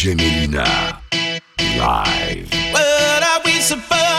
DJ Melyna. Live. What are we supposed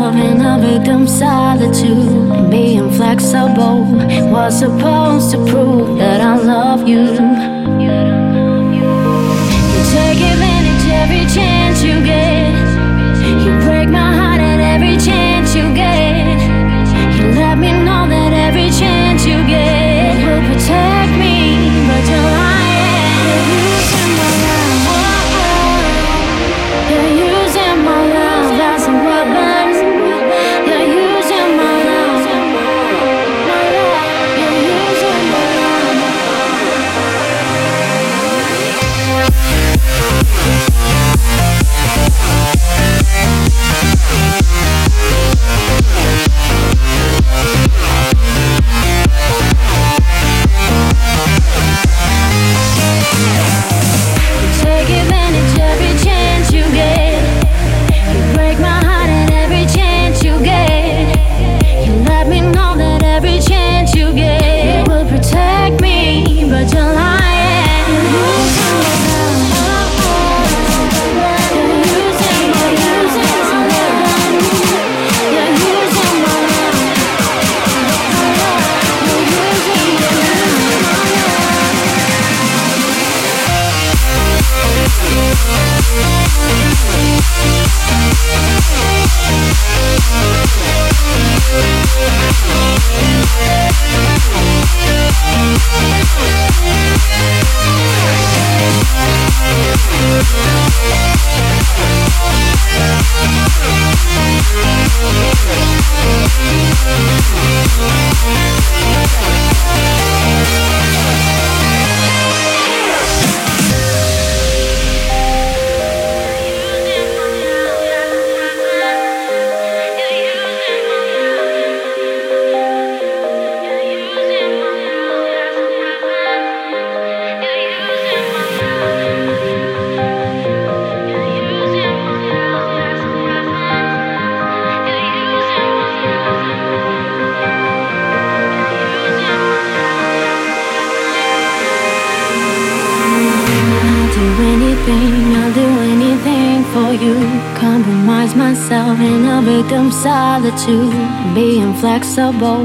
out in a victim solitude and being flexible was supposed to prove that I love you. You take advantage every chance you get. Solitude. Being flexible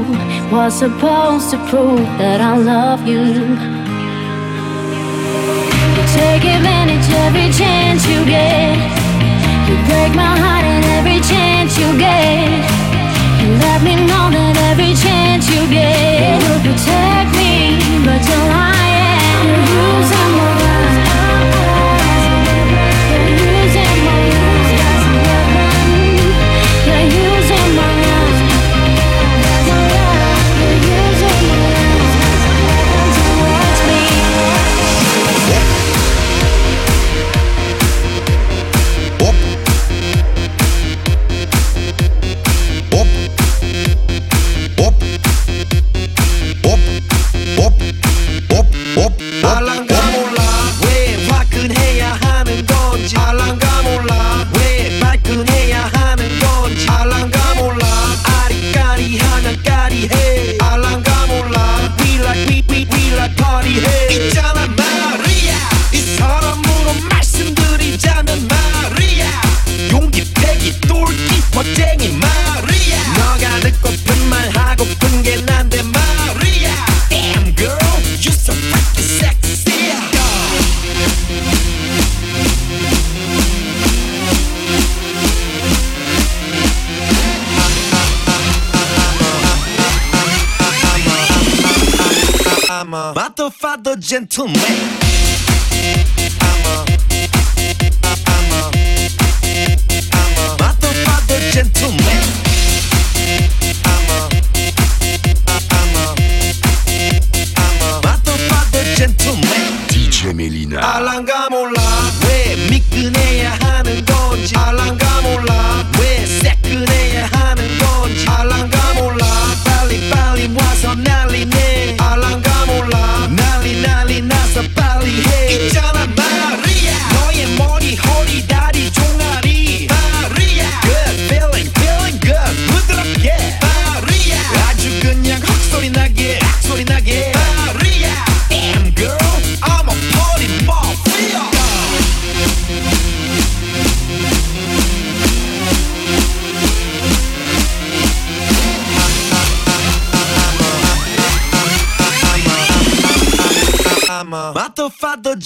was supposed to prove that I love you. You take advantage every chance you get. You break my heart in every chance you get. You let me know that every chance you get, you protect me, but you're lying. You're using my gentleman.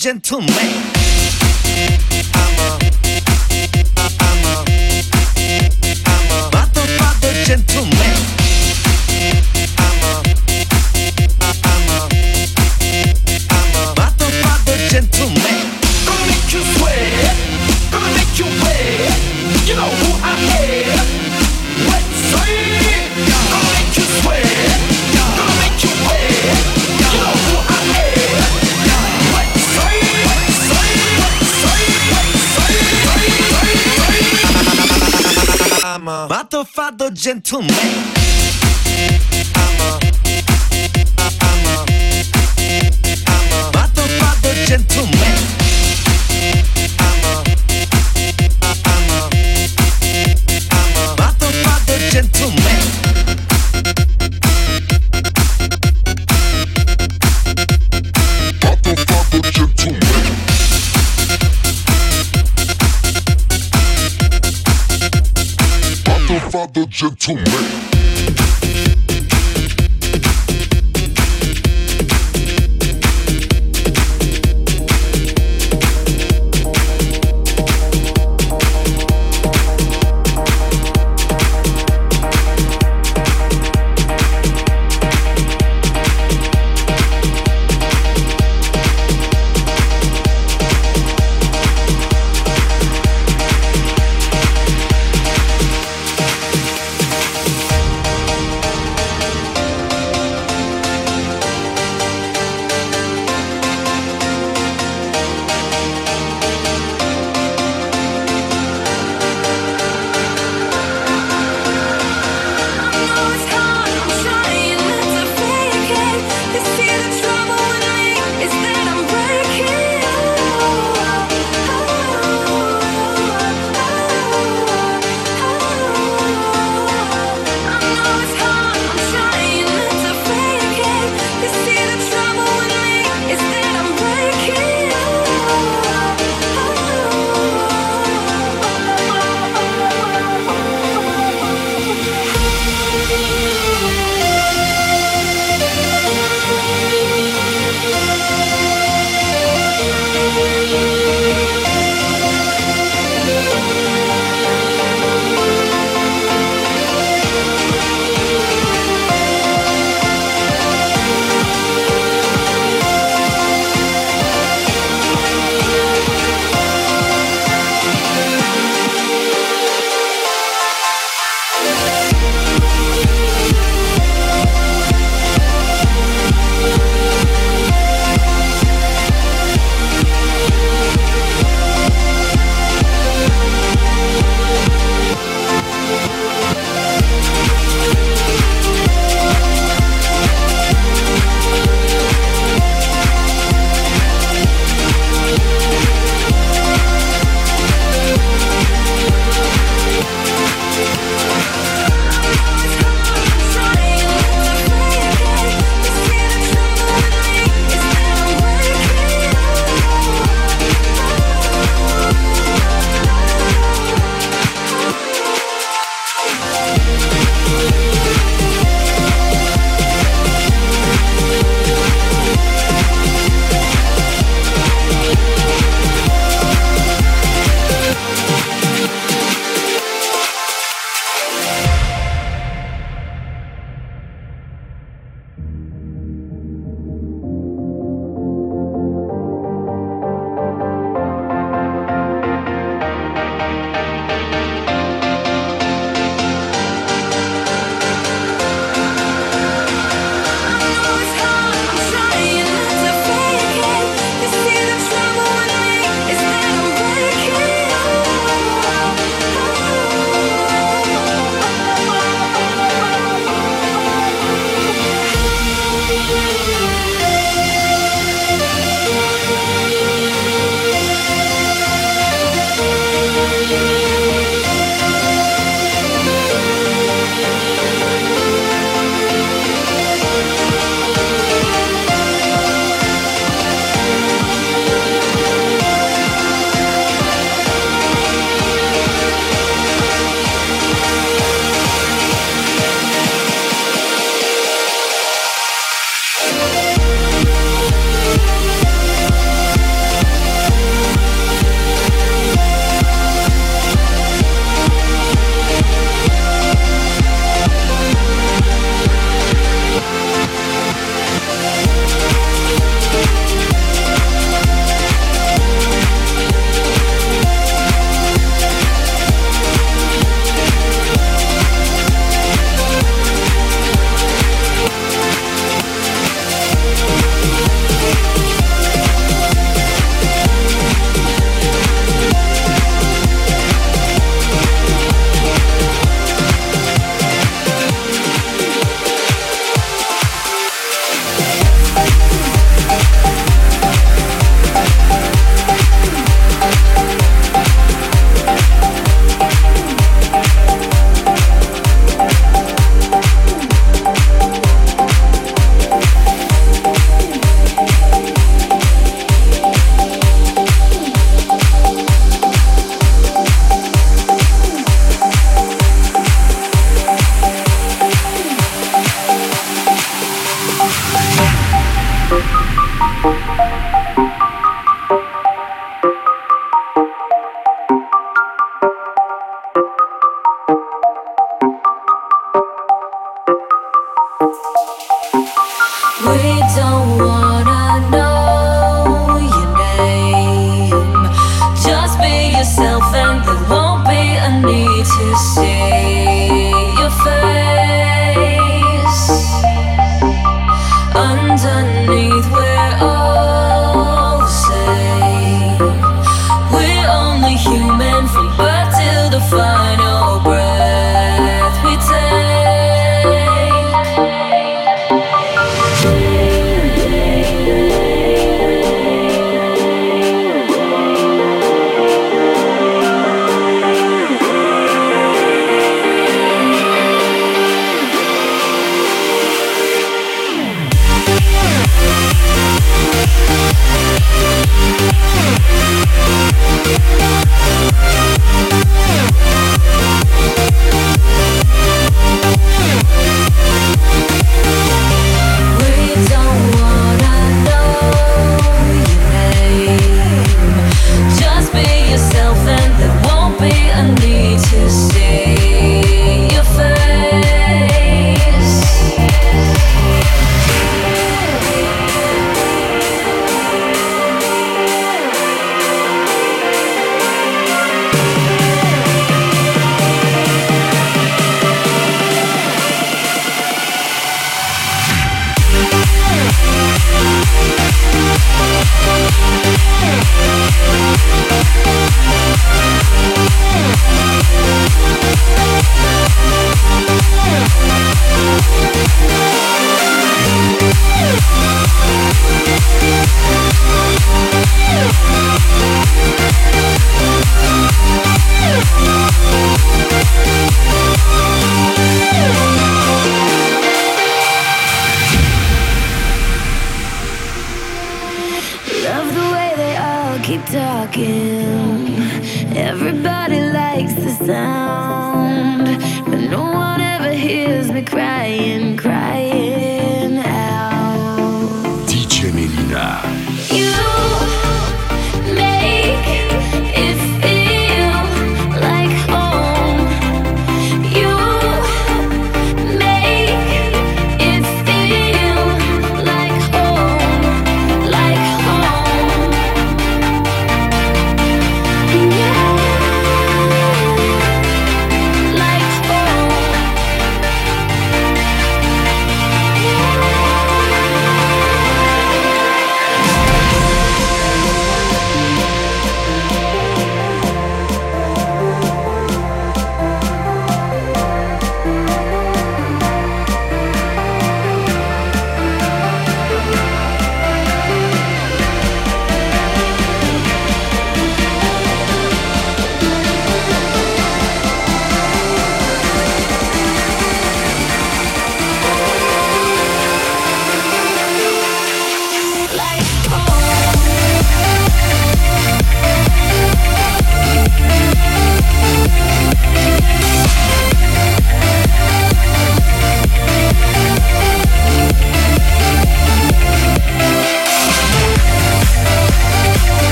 Gentleman. I'm a Matofado gentleman. I'm a I'm a I'm a Matofado gentleman. I'm gentleman.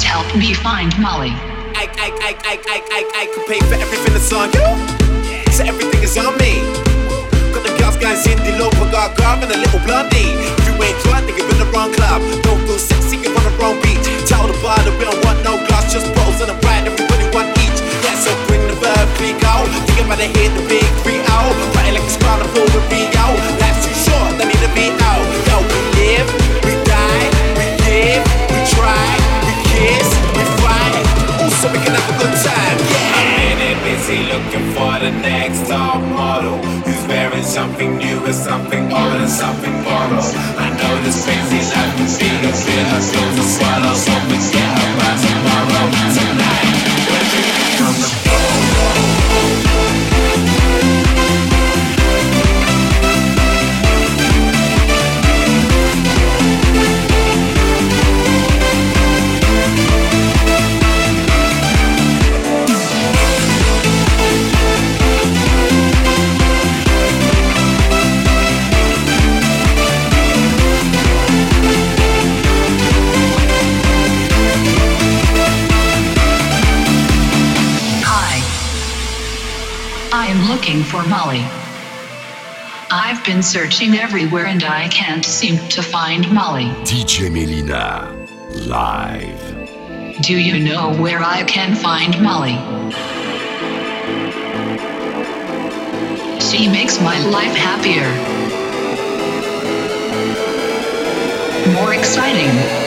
Help me find Molly. I, I, I, I, I, I, I could pay for everything that's on you. So everything is on me. Got the girls guys got and a little blondie. If you ain't then you're in the wrong club. Don't feel sexy, you're on the wrong. Tell the bar that we don't want no glass, just bottles a everybody want each. Yeah, so bring the verb, out. Think about hit, the big three out. Like Rio. Life's have a good time. Yeah. I'm in it busy looking for the next top model who's wearing something new or something old and something borrowed. I know this crazy life can be a bitter pill to swallow, so forget about tomorrow. Tonight, we're Molly. I've been searching everywhere and I can't seem to find Molly. DJ Melyna. Live. Do you know where I can find Molly? She makes my life happier. More exciting.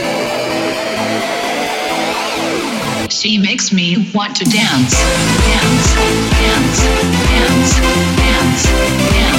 She makes me want to dance, dance, dance, dance, dance, dance, dance,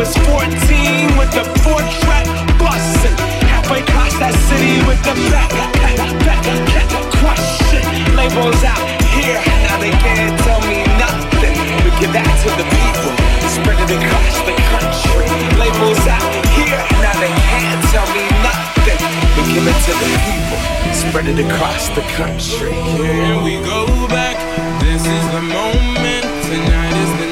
was 14 with the four track bustin'. Halfway across that city with the back, back, back, back, it. Labels out here, now they can't tell me nothing. We give that to the people, spread it across the country. Labels out here, now they can't tell me nothing. We give it to the people, spread it across the country. Here we go back. This is the moment. Tonight is the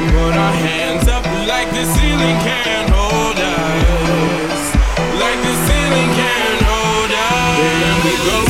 We put our hands up like the ceiling can't hold us. Like the ceiling can't hold us. Here we go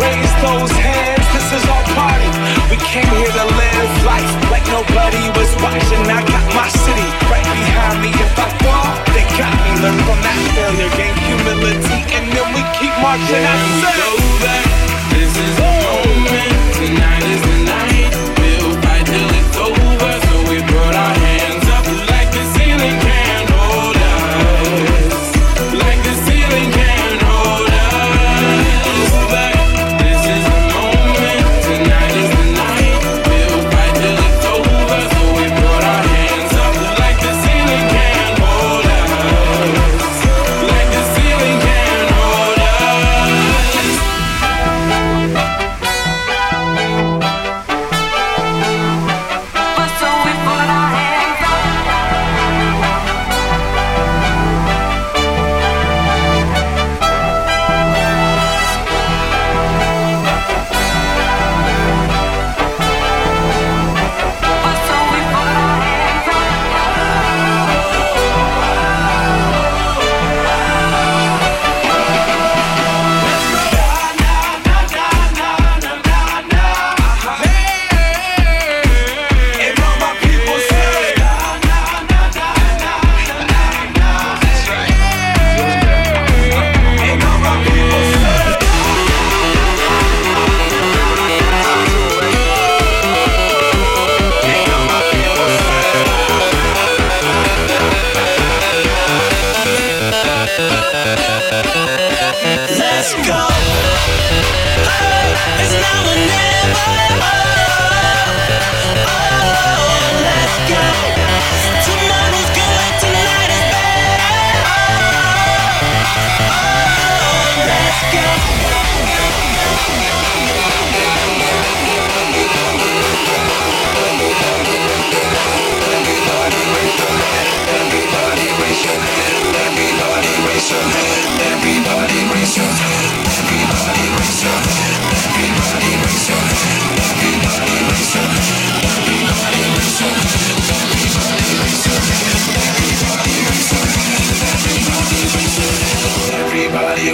Raise those hands, this is our party. We came here to live life like nobody was watching. I got my city right behind me. If I fall, they got me. Learn from that failure, gain humility, and then we keep marching. I said, go back. This is the moment. Tonight is the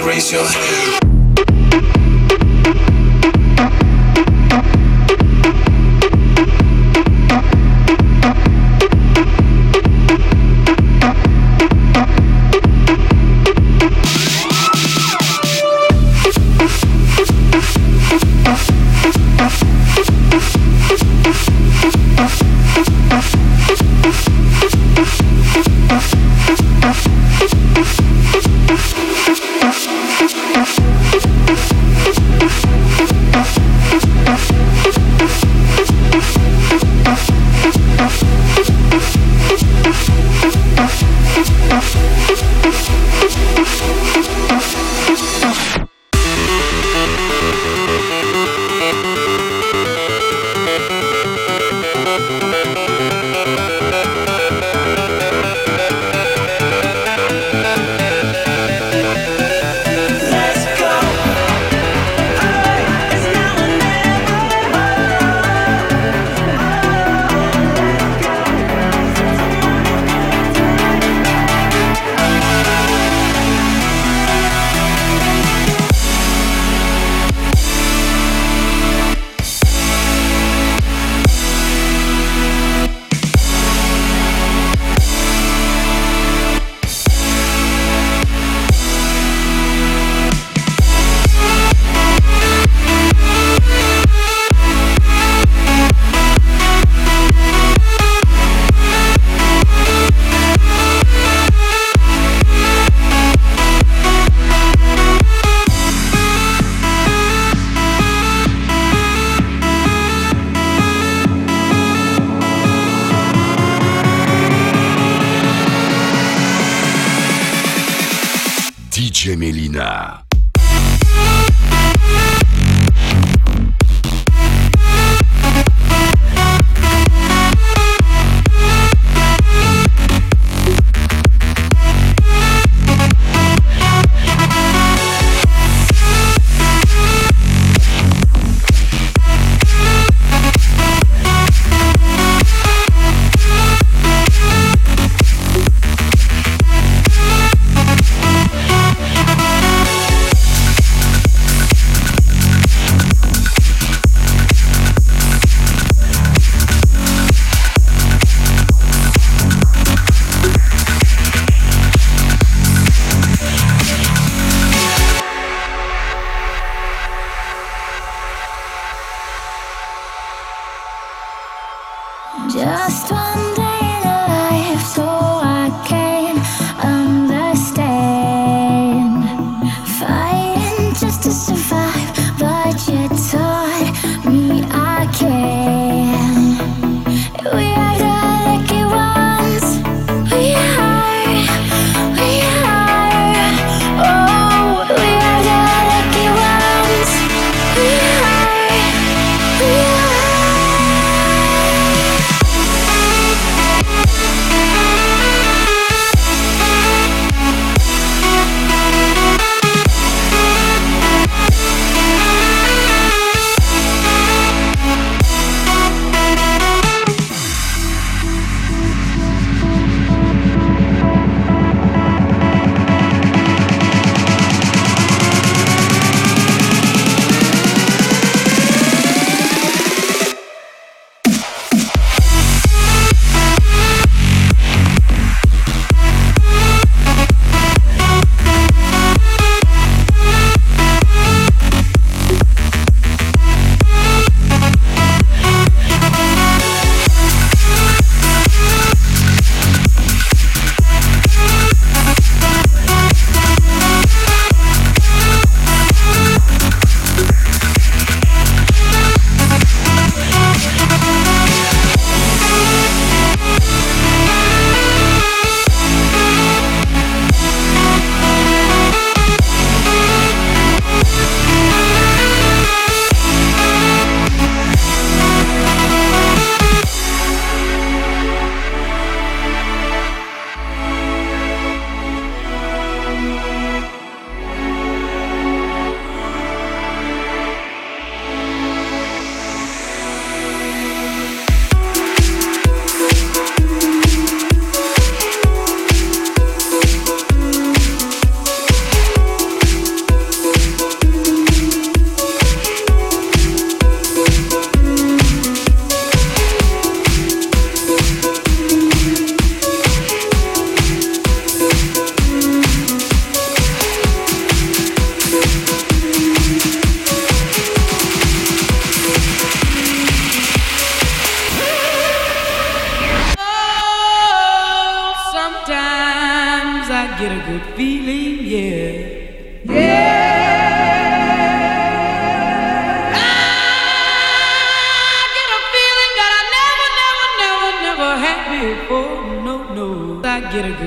raise your hand.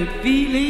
Feeling.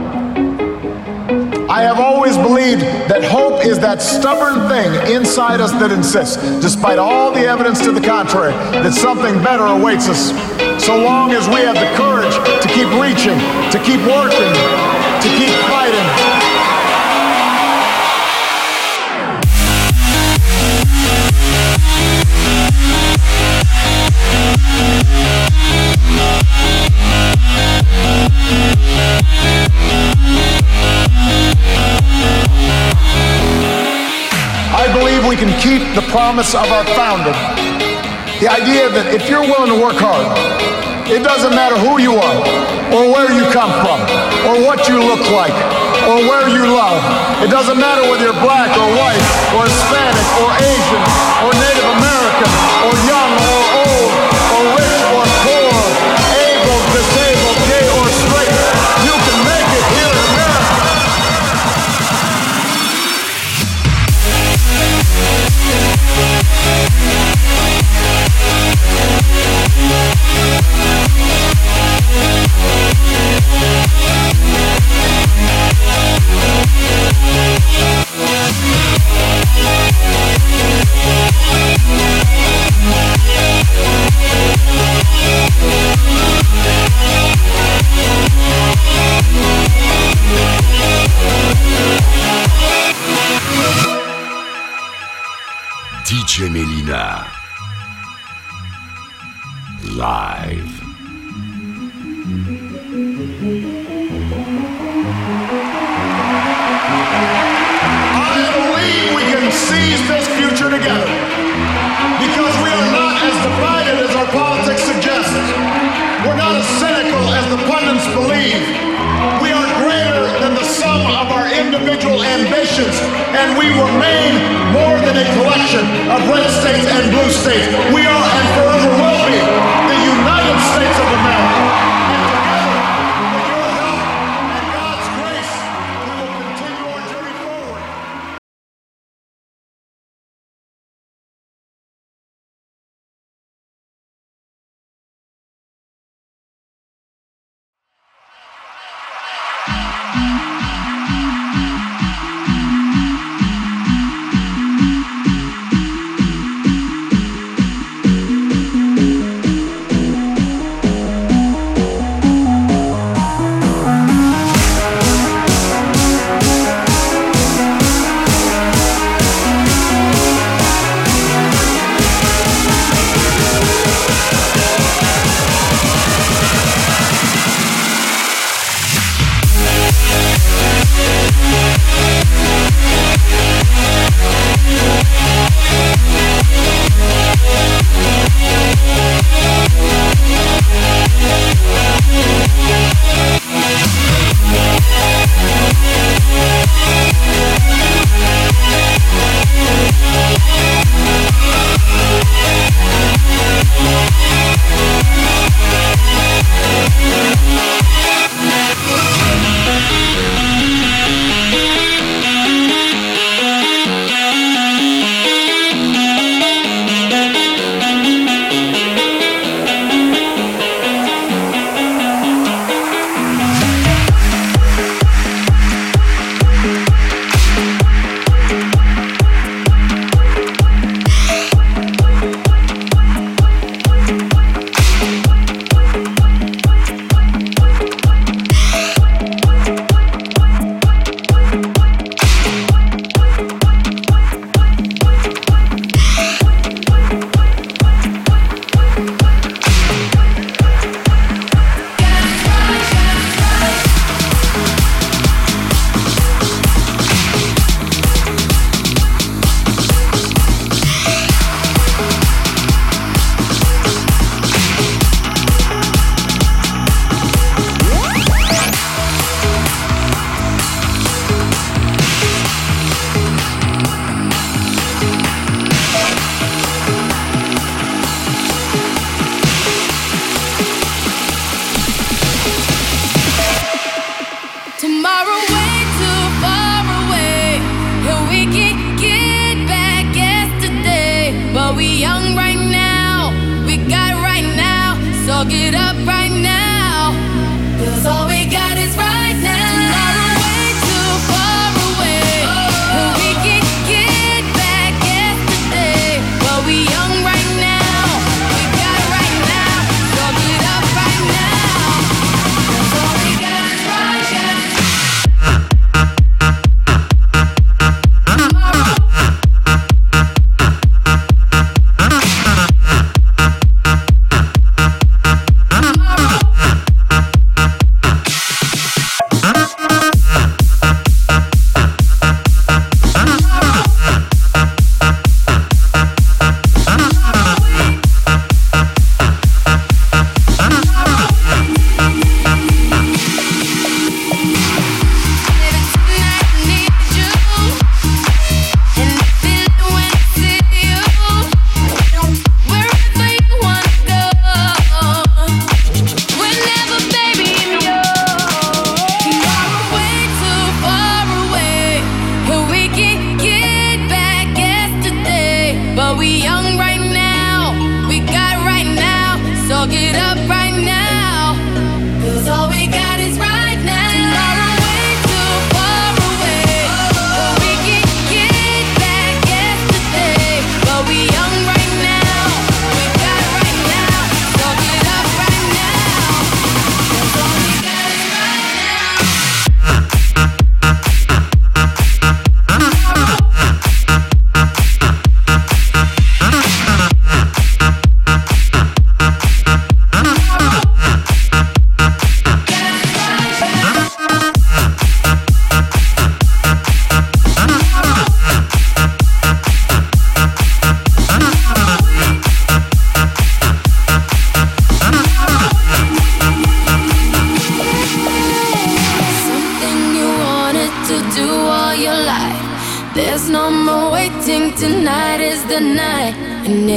I have always believed that hope is that stubborn thing inside us that insists, despite all the evidence to the contrary, that something better awaits us. So long as we have the courage to keep reaching, to keep working, to keep fighting. The promise of our founder. The idea that if you're willing to work hard, it doesn't matter who you are, or where you come from, or what you look like, or where you love. It doesn't matter whether you're black or white, or Hispanic, or Asian, or Native American, or young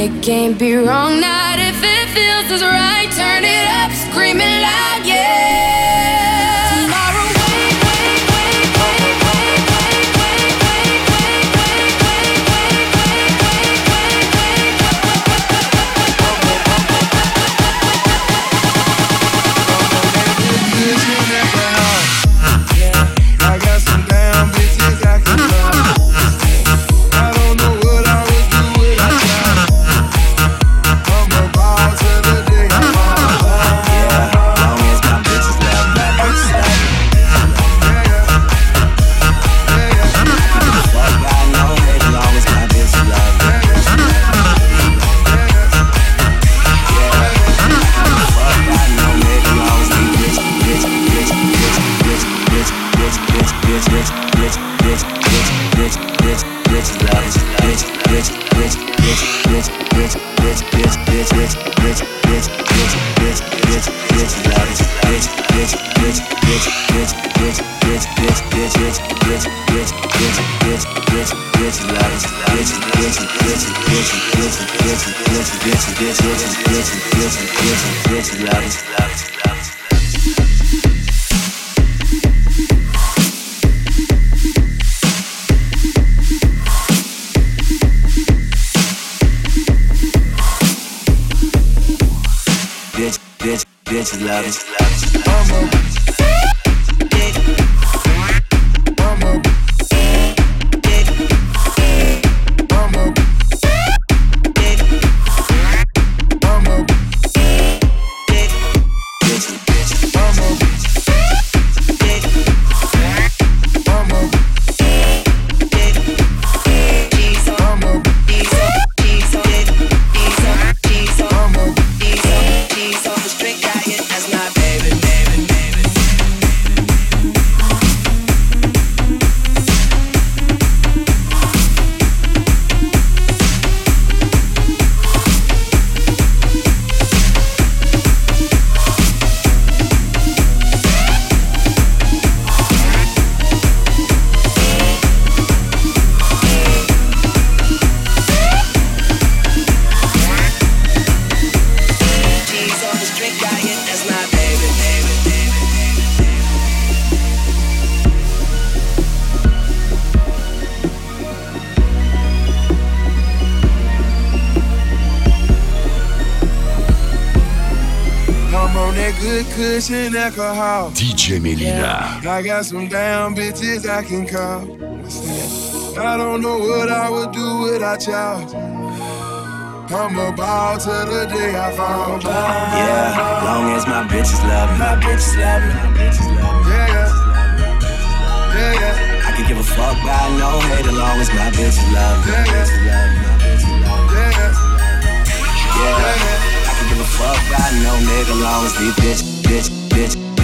it can't be wrong, not if it feels as right. Alcohol. DJ Melyna. I got some damn bitches I can call. I don't know what I would do without y'all. I'm about to the day I fall. Yeah, long as my bitches love me, my bitches love me, my bitches love me. Yeah, yeah. Yeah, yeah. I can give a fuck by no hate, as long as my bitches love me, my bitches love me, my bitches love me. Yeah, yeah. Yeah, I can give a fuck by no nigga, long as we bitch, bitch,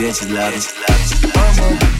bitch lovers.